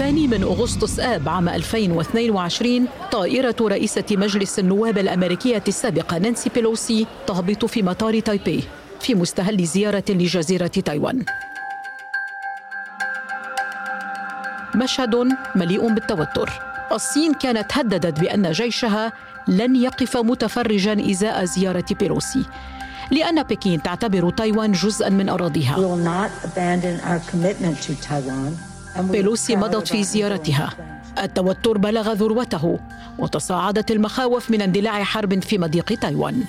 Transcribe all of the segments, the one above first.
الثاني من أغسطس آب عام 2022 طائرة رئيسة مجلس النواب الأمريكية السابقة نانسي بيلوسي تهبط في مطار تايبي في مستهل زيارة لجزيرة تايوان. مشهد مليء بالتوتر. الصين كانت هددت بأن جيشها لن يقف متفرجا إزاء زيارة بيلوسي لأن بكين تعتبر تايوان جزءا من أراضيها. بيلوسي مضت في زيارتها. التوتر بلغ ذروته وتصاعدت المخاوف من اندلاع حرب في مضيق تايوان.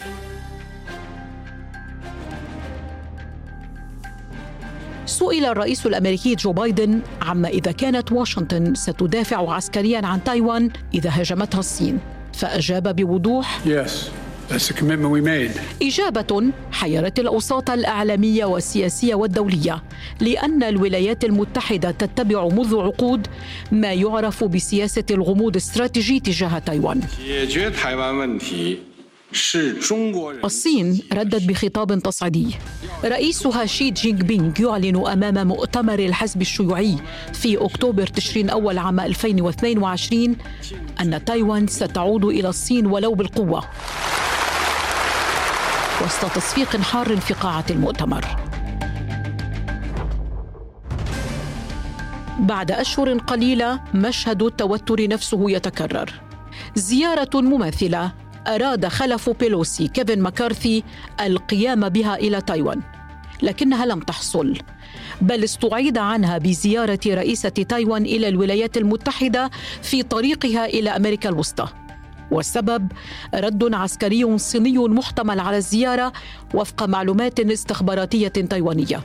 سئل الرئيس الأمريكي جو بايدن عما إذا كانت واشنطن ستدافع عسكريا عن تايوان إذا هاجمتها الصين. فأجاب بوضوح yes. إجابة حيرت الأوساط الإعلامية والسياسية والدولية لأن الولايات المتحدة تتبع منذ عقود ما يعرف بسياسة الغموض الاستراتيجي تجاه تايوان. الصين ردت بخطاب تصعيدي. رئيسها شي جينغ بينغ يعلن أمام مؤتمر الحزب الشيوعي في أكتوبر تشرين أول عام 2022 أن تايوان ستعود إلى الصين ولو بالقوة. وسط تصفيق حار في قاعة المؤتمر. بعد أشهر قليلة مشهد التوتر نفسه يتكرر. زيارة مماثلة أراد خلف بيلوسي كيفن مكارثي القيام بها إلى تايوان لكنها لم تحصل بل استعيد عنها بزيارة رئيسة تايوان إلى الولايات المتحدة في طريقها إلى أمريكا الوسطى. والسبب رد عسكري صيني محتمل على الزيارة وفق معلومات استخباراتية تايوانية.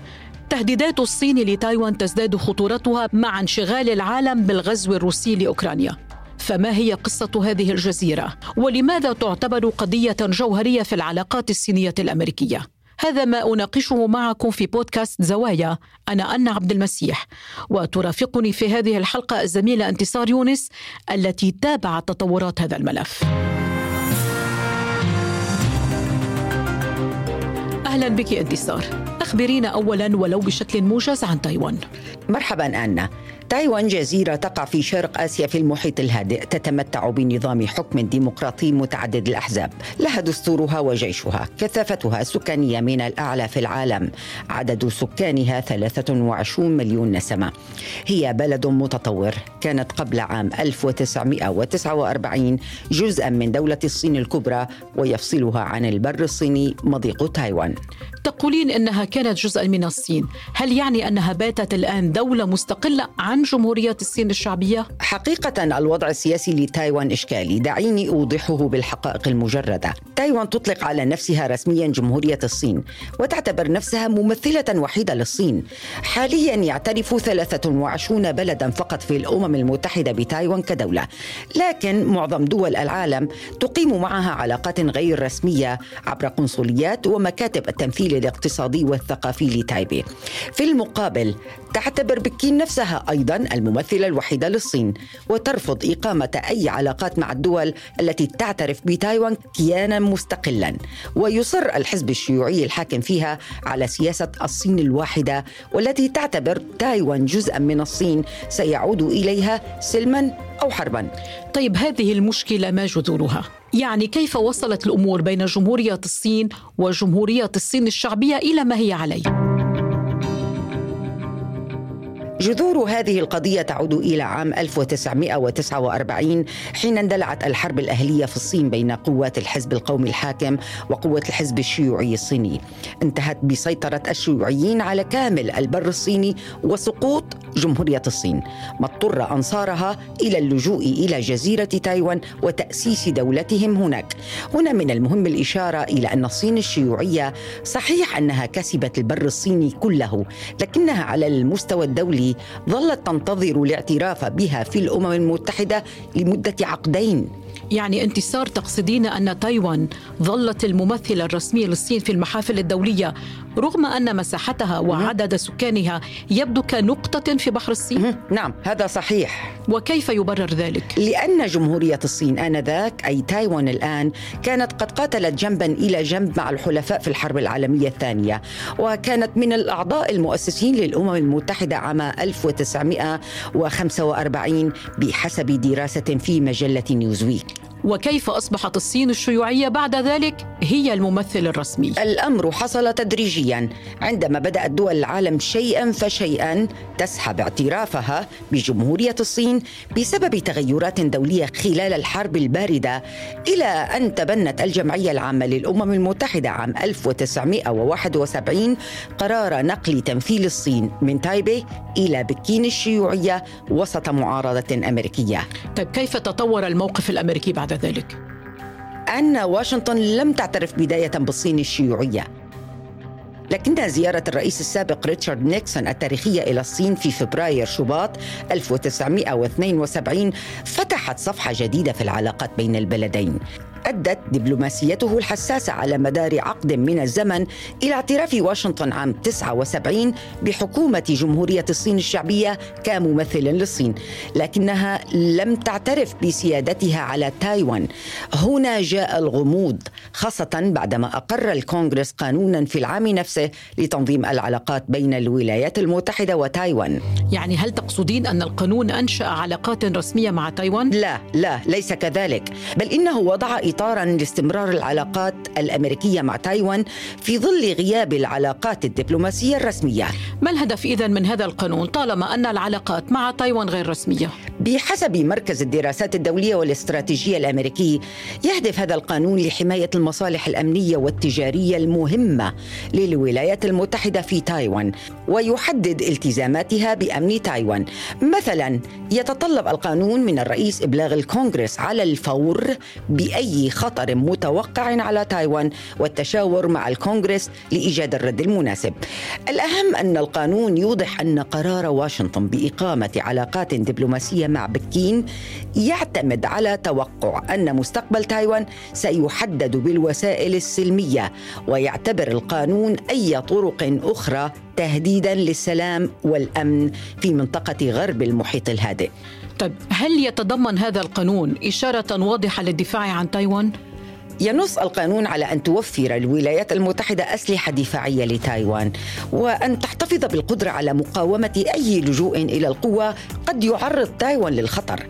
تهديدات الصين لتايوان تزداد خطورتها مع انشغال العالم بالغزو الروسي لأوكرانيا. فما هي قصة هذه الجزيرة؟ ولماذا تعتبر قضية جوهرية في العلاقات الصينية الأمريكية؟ هذا ما أناقشه معكم في بودكاست زوايا أنا أنا عبد المسيح وترافقني في هذه الحلقة الزميلة انتصار يونس التي تابعت تطورات هذا الملف. أهلا بك انتصار. أخبرينا اولا ولو بشكل موجز عن تايوان. مرحبا أنا. تايوان جزيرة تقع في شرق آسيا في المحيط الهادئ تتمتع بنظام حكم ديمقراطي متعدد الأحزاب. لها دستورها وجيشها كثافتها السكانية من الأعلى في العالم. عدد سكانها 23 مليون نسمة. هي بلد متطور كانت قبل عام 1949 جزءا من دولة الصين الكبرى ويفصلها عن البر الصيني مضيق تايوان. تقولين إنها كانت جزءا من الصين، هل يعني أنها باتت الآن دولة مستقلة عن جمهوريه الصين الشعبية؟ حقيقة الوضع السياسي لتايوان إشكالي، دعيني أوضحه بالحقائق المجردة. تايوان تطلق على نفسها رسميا جمهورية الصين، وتعتبر نفسها ممثلة وحيدة للصين. حاليا يعترف 23 بلدا فقط في الأمم المتحدة بتايوان كدولة، لكن معظم دول العالم تقيم معها علاقات غير رسمية عبر قنصليات ومكاتب التمثيل الاقتصادي والثقافي لتايبي في المقابل تعتبر بكين نفسها أيضا الممثلة الوحيدة للصين وترفض إقامة أي علاقات مع الدول التي تعترف بتايوان كيانا مستقلا ويصر الحزب الشيوعي الحاكم فيها على سياسة الصين الواحدة والتي تعتبر تايوان جزءا من الصين سيعود إليها سلما أو حربا طيب هذه المشكلة ما جذورها؟ يعني كيف وصلت الأمور بين جمهورية الصين وجمهورية الصين الشعبية إلى ما هي عليه؟ جذور هذه القضية تعود إلى عام 1949 حين اندلعت الحرب الأهلية في الصين بين قوات الحزب القومي الحاكم وقوة الحزب الشيوعي الصيني. انتهت بسيطرة الشيوعيين على كامل البر الصيني وسقوط جمهورية الصين. ما اضطر أنصارها إلى اللجوء إلى جزيرة تايوان وتأسيس دولتهم هناك. هنا من المهم الإشارة إلى أن الصين الشيوعية صحيح أنها كسبت البر الصيني كله لكنها على المستوى الدولي ظلت تنتظر الاعتراف بها في الأمم المتحدة لمدة عقدين. يعني انتصار تقصدين أن تايوان ظلت الممثلة الرسمية للصين في المحافل الدولية رغم أن مساحتها وعدد سكانها يبدو كنقطة في بحر الصين؟ نعم هذا صحيح وكيف يبرر ذلك؟ لأن جمهورية الصين آنذاك أي تايوان الآن كانت قد قاتلت جنبا إلى جنب مع الحلفاء في الحرب العالمية الثانية وكانت من الأعضاء المؤسسين للأمم المتحدة عام 1945 بحسب دراسة في مجلة نيوزويك وكيف أصبحت الصين الشيوعية بعد ذلك هي الممثل الرسمي. الأمر حصل تدريجيا. عندما بدأت دول العالم شيئا فشيئا تسحب اعترافها بجمهورية الصين بسبب تغيرات دولية خلال الحرب الباردة إلى أن تبنت الجمعية العامة للأمم المتحدة عام 1971 قرار نقل تمثيل الصين من تايبي إلى بكين الشيوعية وسط معارضة أمريكية. طيب كيف تطور الموقف الأمريكي بعد ذلك؟ أن واشنطن لم تعترف بداية بالصين الشيوعية لكن زيارة الرئيس السابق ريتشارد نيكسون التاريخية إلى الصين في فبراير شباط 1972 فتحت صفحة جديدة في العلاقات بين البلدين أدت دبلوماسيته الحساسة على مدار عقد من الزمن إلى اعتراف واشنطن عام 79 بحكومة جمهورية الصين الشعبية كممثل للصين لكنها لم تعترف بسيادتها على تايوان هنا جاء الغموض خاصة بعدما أقر الكونغرس قانونا في العام نفسه لتنظيم العلاقات بين الولايات المتحدة وتايوان يعني هل تقصدين أن القانون أنشأ علاقات رسمية مع تايوان؟ لا لا ليس كذلك بل إنه وضع إطارا لاستمرار العلاقات الأمريكية مع تايوان في ظل غياب العلاقات الدبلوماسية الرسمية. ما الهدف اذا من هذا القانون طالما أن العلاقات مع تايوان غير رسمية؟ بحسب مركز الدراسات الدولية والاستراتيجية الأمريكي يهدف هذا القانون لحماية المصالح الأمنية والتجارية المهمة للولايات المتحدة في تايوان ويحدد التزاماتها بأمن تايوان. مثلا يتطلب القانون من الرئيس إبلاغ الكونغرس على الفور بأي خطر متوقع على تايوان والتشاور مع الكونغرس لإيجاد الرد المناسب. الأهم أن القانون يوضح أن قرار واشنطن بإقامة علاقات دبلوماسية مع بكين يعتمد على توقع أن مستقبل تايوان سيحدد بالوسائل السلمية ويعتبر القانون أي طرق أخرى تهديدا للسلام والأمن في منطقة غرب المحيط الهادئ. طيب هل يتضمن هذا القانون إشارة واضحة للدفاع عن تايوان؟ ينص القانون على أن توفر الولايات المتحدة أسلحة دفاعية لتايوان وأن تحتفظ بالقدرة على مقاومة أي لجوء إلى القوة قد يعرض تايوان للخطر.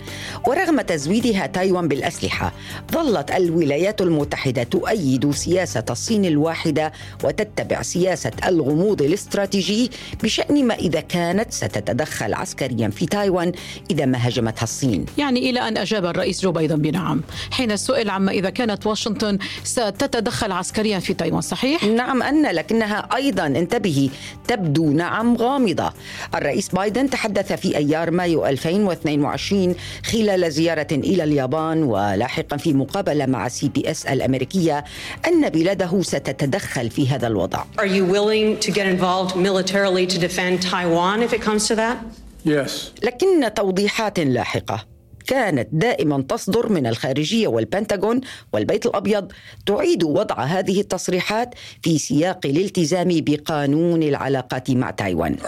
ورغم تزويدها تايوان بالأسلحة ظلت الولايات المتحدة تؤيد سياسة الصين الواحدة وتتبع سياسة الغموض الاستراتيجي بشأن ما إذا كانت ستتدخل عسكريا في تايوان إذا ما هجمتها الصين. يعني إلى أن أجاب الرئيس جو بايدن بنعم. حين سئل عما إذا كانت واشنطن واشنطن ستتدخل عسكريا في تايوان صحيح؟ نعم أن لكنها أيضا انتبهي تبدو نعم غامضة الرئيس بايدن تحدث في أيار مايو 2022 خلال زيارة إلى اليابان ولاحقا في مقابلة مع سي بي إس الأمريكية أن بلاده ستتدخل في هذا الوضع Are you willing to get involved militarily to defend Taiwan if it comes to that? Yes. لكن توضيحات لاحقة كانت دائما تصدر من الخارجية والبنتاغون والبيت الأبيض تعيد وضع هذه التصريحات في سياق الالتزام بقانون العلاقات مع تايوان. Uh,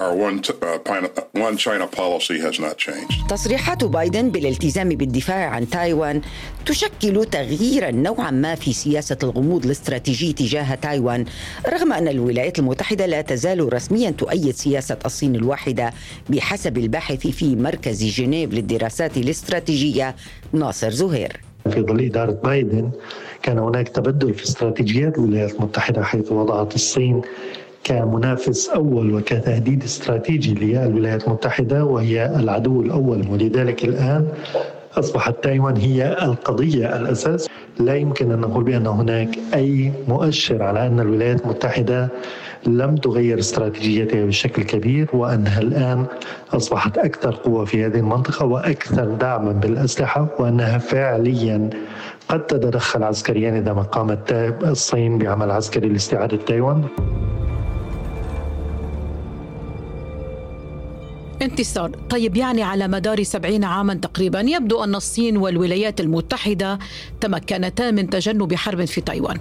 تصريحات بايدن بالالتزام بالدفاع عن تايوان تشكل تغييرا نوعا ما في سياسة الغموض الاستراتيجي تجاه تايوان رغم أن الولايات المتحدة لا تزال رسميا تؤيد سياسة الصين الواحدة بحسب الباحث في مركز جنيف للدراسات الاستراتيجية الاستراتيجية ناصر زهير. في ظل إدارة بايدن كان هناك تبدل في استراتيجيات الولايات المتحدة حيث وضعت الصين كمنافس أول وكتهديد استراتيجي للولايات المتحدة وهي العدو الأول ولذلك الآن أصبحت تايوان هي القضية الأساس. لا يمكن أن نقول بأن هناك أي مؤشر على أن الولايات المتحدة لم تغير استراتيجيتها بشكل كبير وأنها الآن أصبحت أكثر قوة في هذه المنطقة وأكثر دعما بالأسلحة وأنها فعليا قد تتدخل عسكريا إذا ما قامت الصين بعمل عسكري لاستعادة تايوان. انتصار. طيب يعني على مدار سبعين عاما تقريبا يبدو أن الصين والولايات المتحدة تمكنتا من تجنب حرب في تايوان.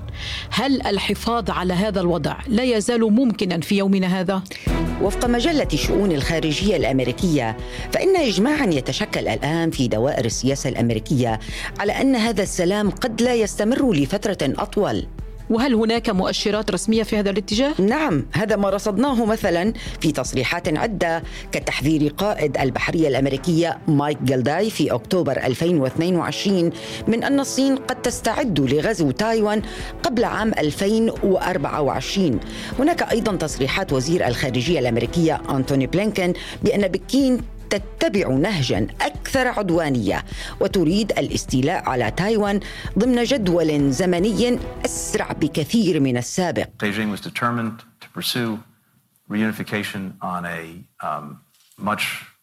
هل الحفاظ على هذا الوضع لا يزال ممكنا في يومنا هذا؟ وفق مجلة شؤون الخارجية الأمريكية فإن إجماعا يتشكل الآن في دوائر السياسة الأمريكية على أن هذا السلام قد لا يستمر لفترة أطول. وهل هناك مؤشرات رسمية في هذا الاتجاه؟ نعم، هذا ما رصدناه مثلا في تصريحات عدة كتحذير قائد البحرية الأمريكية مايك جلداي في أكتوبر 2022 من أن الصين قد تستعد لغزو تايوان قبل عام 2024. هناك أيضا تصريحات وزير الخارجية الأمريكية أنتوني بلينكن بأن بكين تتبع نهجا أكثر عدوانية وتريد الاستيلاء على تايوان ضمن جدول زمني أسرع بكثير من السابق. Um, much.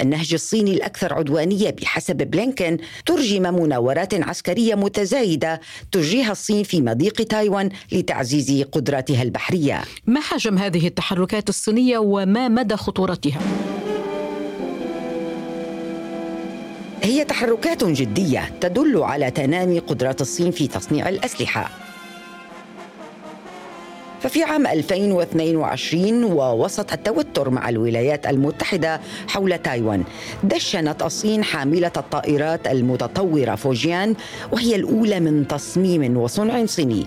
النهج الصيني الأكثر عدوانية بحسب بلينكن ترجم مناورات عسكرية متزايدة تجريها الصين في مضيق تايوان لتعزيز قدراتها البحرية. ما حجم هذه التحركات الصينية وما مدى خطورتها؟ هي تحركات جدية تدل على تنامي قدرات الصين في تصنيع الأسلحة. ففي عام 2022 ووسط التوتر مع الولايات المتحدة حول تايوان دشنت الصين حاملة الطائرات المتطورة فوجيان وهي الأولى من تصميم وصنع صيني.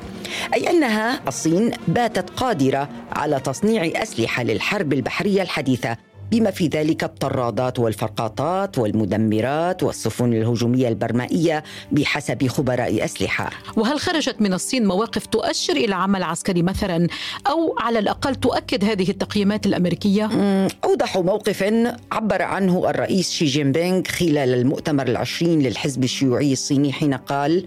أي أنها الصين باتت قادرة على تصنيع أسلحة للحرب البحرية الحديثة. بما في ذلك الطرادات والفرقاطات والمدمرات والسفن الهجومية البرمائية بحسب خبراء أسلحة. وهل خرجت من الصين مواقف تؤشر إلى عمل عسكري مثلا أو على الأقل تؤكد هذه التقييمات الأمريكية؟ أوضح موقف عبر عنه الرئيس شي جين بينغ خلال المؤتمر العشرين للحزب الشيوعي الصيني حين قال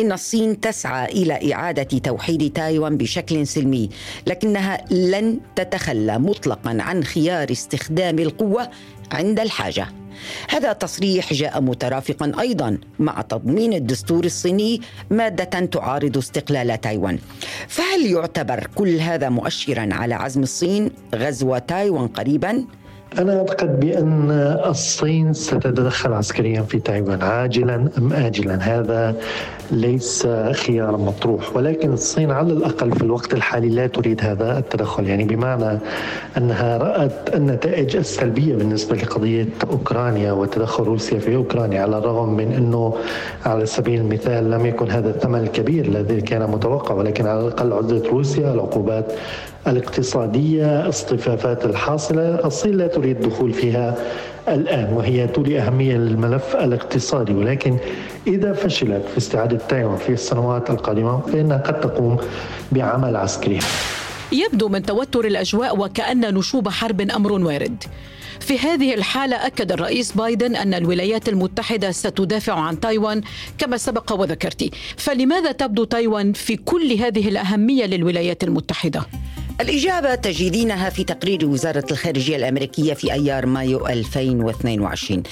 إن الصين تسعى إلى إعادة توحيد تايوان بشكل سلمي لكنها لن تتخلى مطلقا عن خيار استخدام استخدام القوة عند الحاجة. هذا التصريح جاء مترافقا أيضا مع تضمين الدستور الصيني مادة تعارض استقلال تايوان. فهل يعتبر كل هذا مؤشرا على عزم الصين؟ غزو تايوان قريبا. أنا أعتقد بأن الصين ستتدخل عسكريا في تايوان عاجلا أم آجلا. هذا ليس خيار مطروح ولكن الصين على الأقل في الوقت الحالي لا تريد هذا التدخل. يعني بمعنى أنها رأت النتائج السلبية بالنسبة لقضية أوكرانيا وتدخل روسيا في أوكرانيا على الرغم من أنه على سبيل المثال لم يكن هذا الثمن الكبير الذي كان متوقع ولكن على الأقل عزلت روسيا العقوبات الاقتصادية اصطفافات الحاصلة الصين لا تريد الدخول فيها الآن وهي تولي أهمية للملف الاقتصادي. ولكن إذا فشلت في استعادة تايوان في السنوات القادمة فإنها قد تقوم بعمل عسكري. يبدو من توتر الأجواء وكأن نشوب حرب أمر وارد. في هذه الحالة أكد الرئيس بايدن أن الولايات المتحدة ستدافع عن تايوان كما سبق وذكرت. فلماذا تبدو تايوان في كل هذه الأهمية للولايات المتحدة؟ الإجابة تجدينها في تقرير وزارة الخارجية الأمريكية في أيار مايو 2022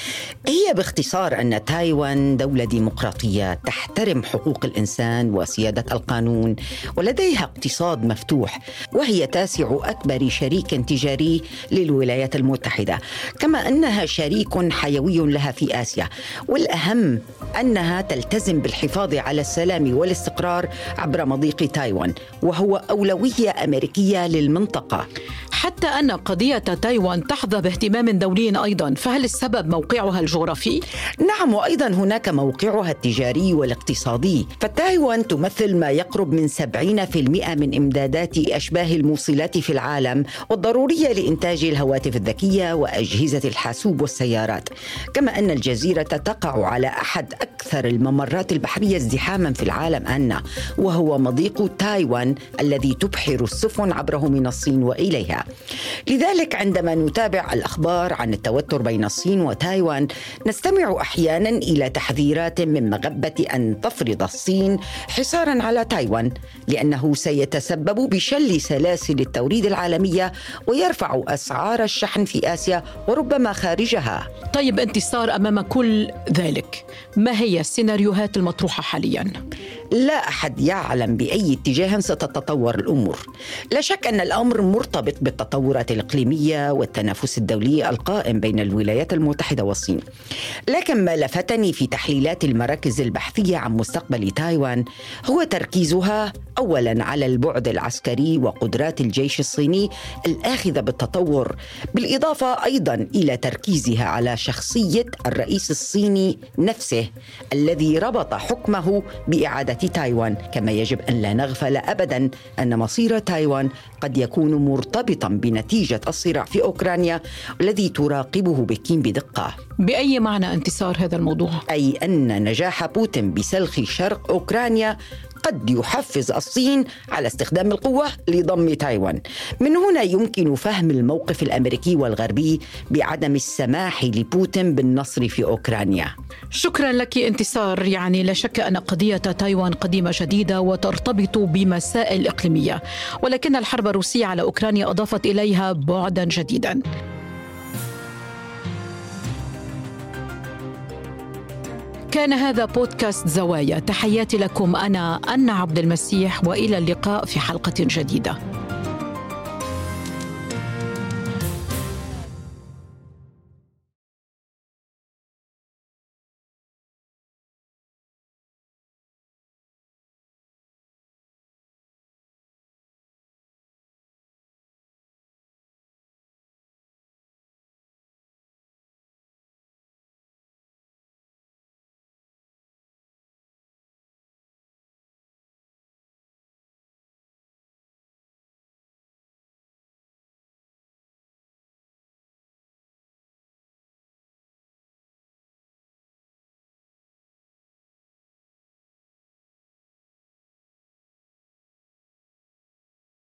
هي باختصار أن تايوان دولة ديمقراطية تحترم حقوق الإنسان وسيادة القانون ولديها اقتصاد مفتوح وهي تاسع أكبر شريك تجاري للولايات المتحدة. كما أنها شريك حيوي لها في آسيا. والأهم أنها تلتزم بالحفاظ على السلام والاستقرار عبر مضيق تايوان وهو أولوية أمريكية للمنطقة. حتى أن قضية تايوان تحظى باهتمام دولي أيضا فهل السبب موقعها الجغرافي؟ نعم وأيضا هناك موقعها التجاري والاقتصادي. فتايوان تمثل ما يقرب من 70% من إمدادات أشباه الموصلات في العالم والضرورية لإنتاج الهواتف الذكية وأجهزة الحاسوب والسيارات. كما أن الجزيرة تقع على أحد أكثر الممرات البحرية ازدحاما في العالم أن وهو مضيق تايوان الذي تبحر السفن عبره من الصين وإليها. لذلك عندما نتابع الأخبار عن التوتر بين الصين وتايوان نستمع أحيانا إلى تحذيرات من مغبة أن تفرض الصين حصارا على تايوان لأنه سيتسبب بشل سلاسل التوريد العالمية ويرفع أسعار الشحن في آسيا وربما خارجها. طيب انتصار أمام كل ذلك. ما هي السيناريوهات المطروحة حاليا؟ لا أحد يعلم بأي اتجاه ستتطور الأمور. لا شك شك أن الأمر مرتبط بالتطورات الإقليمية والتنافس الدولي القائم بين الولايات المتحدة والصين. لكن ما لفتني في تحليلات المراكز البحثية عن مستقبل تايوان هو تركيزها أولا على البعد العسكري وقدرات الجيش الصيني الآخذة بالتطور بالإضافة أيضا إلى تركيزها على شخصية الرئيس الصيني نفسه الذي ربط حكمه بإعادة تايوان. كما يجب أن لا نغفل أبدا أن مصير تايوان قد يكون مرتبطا بنتيجة الصراع في أوكرانيا الذي تراقبه بكين بدقة. بأي معنى انتصار هذا الموضوع؟ أي أن نجاح بوتين بسلخ شرق أوكرانيا قد يحفز الصين على استخدام القوة لضم تايوان. من هنا يمكن فهم الموقف الأمريكي والغربي بعدم السماح لبوتين بالنصر في أوكرانيا. شكرا لك انتصار. يعني لا شك أن قضية تايوان قديمة جديدة وترتبط بمسائل إقليمية. ولكن الحرب الروسية على أوكرانيا أضافت إليها بعدا جديدا. كان هذا بودكاست زوايا. تحياتي لكم أنا أنا عبد المسيح وإلى اللقاء في حلقة جديدة.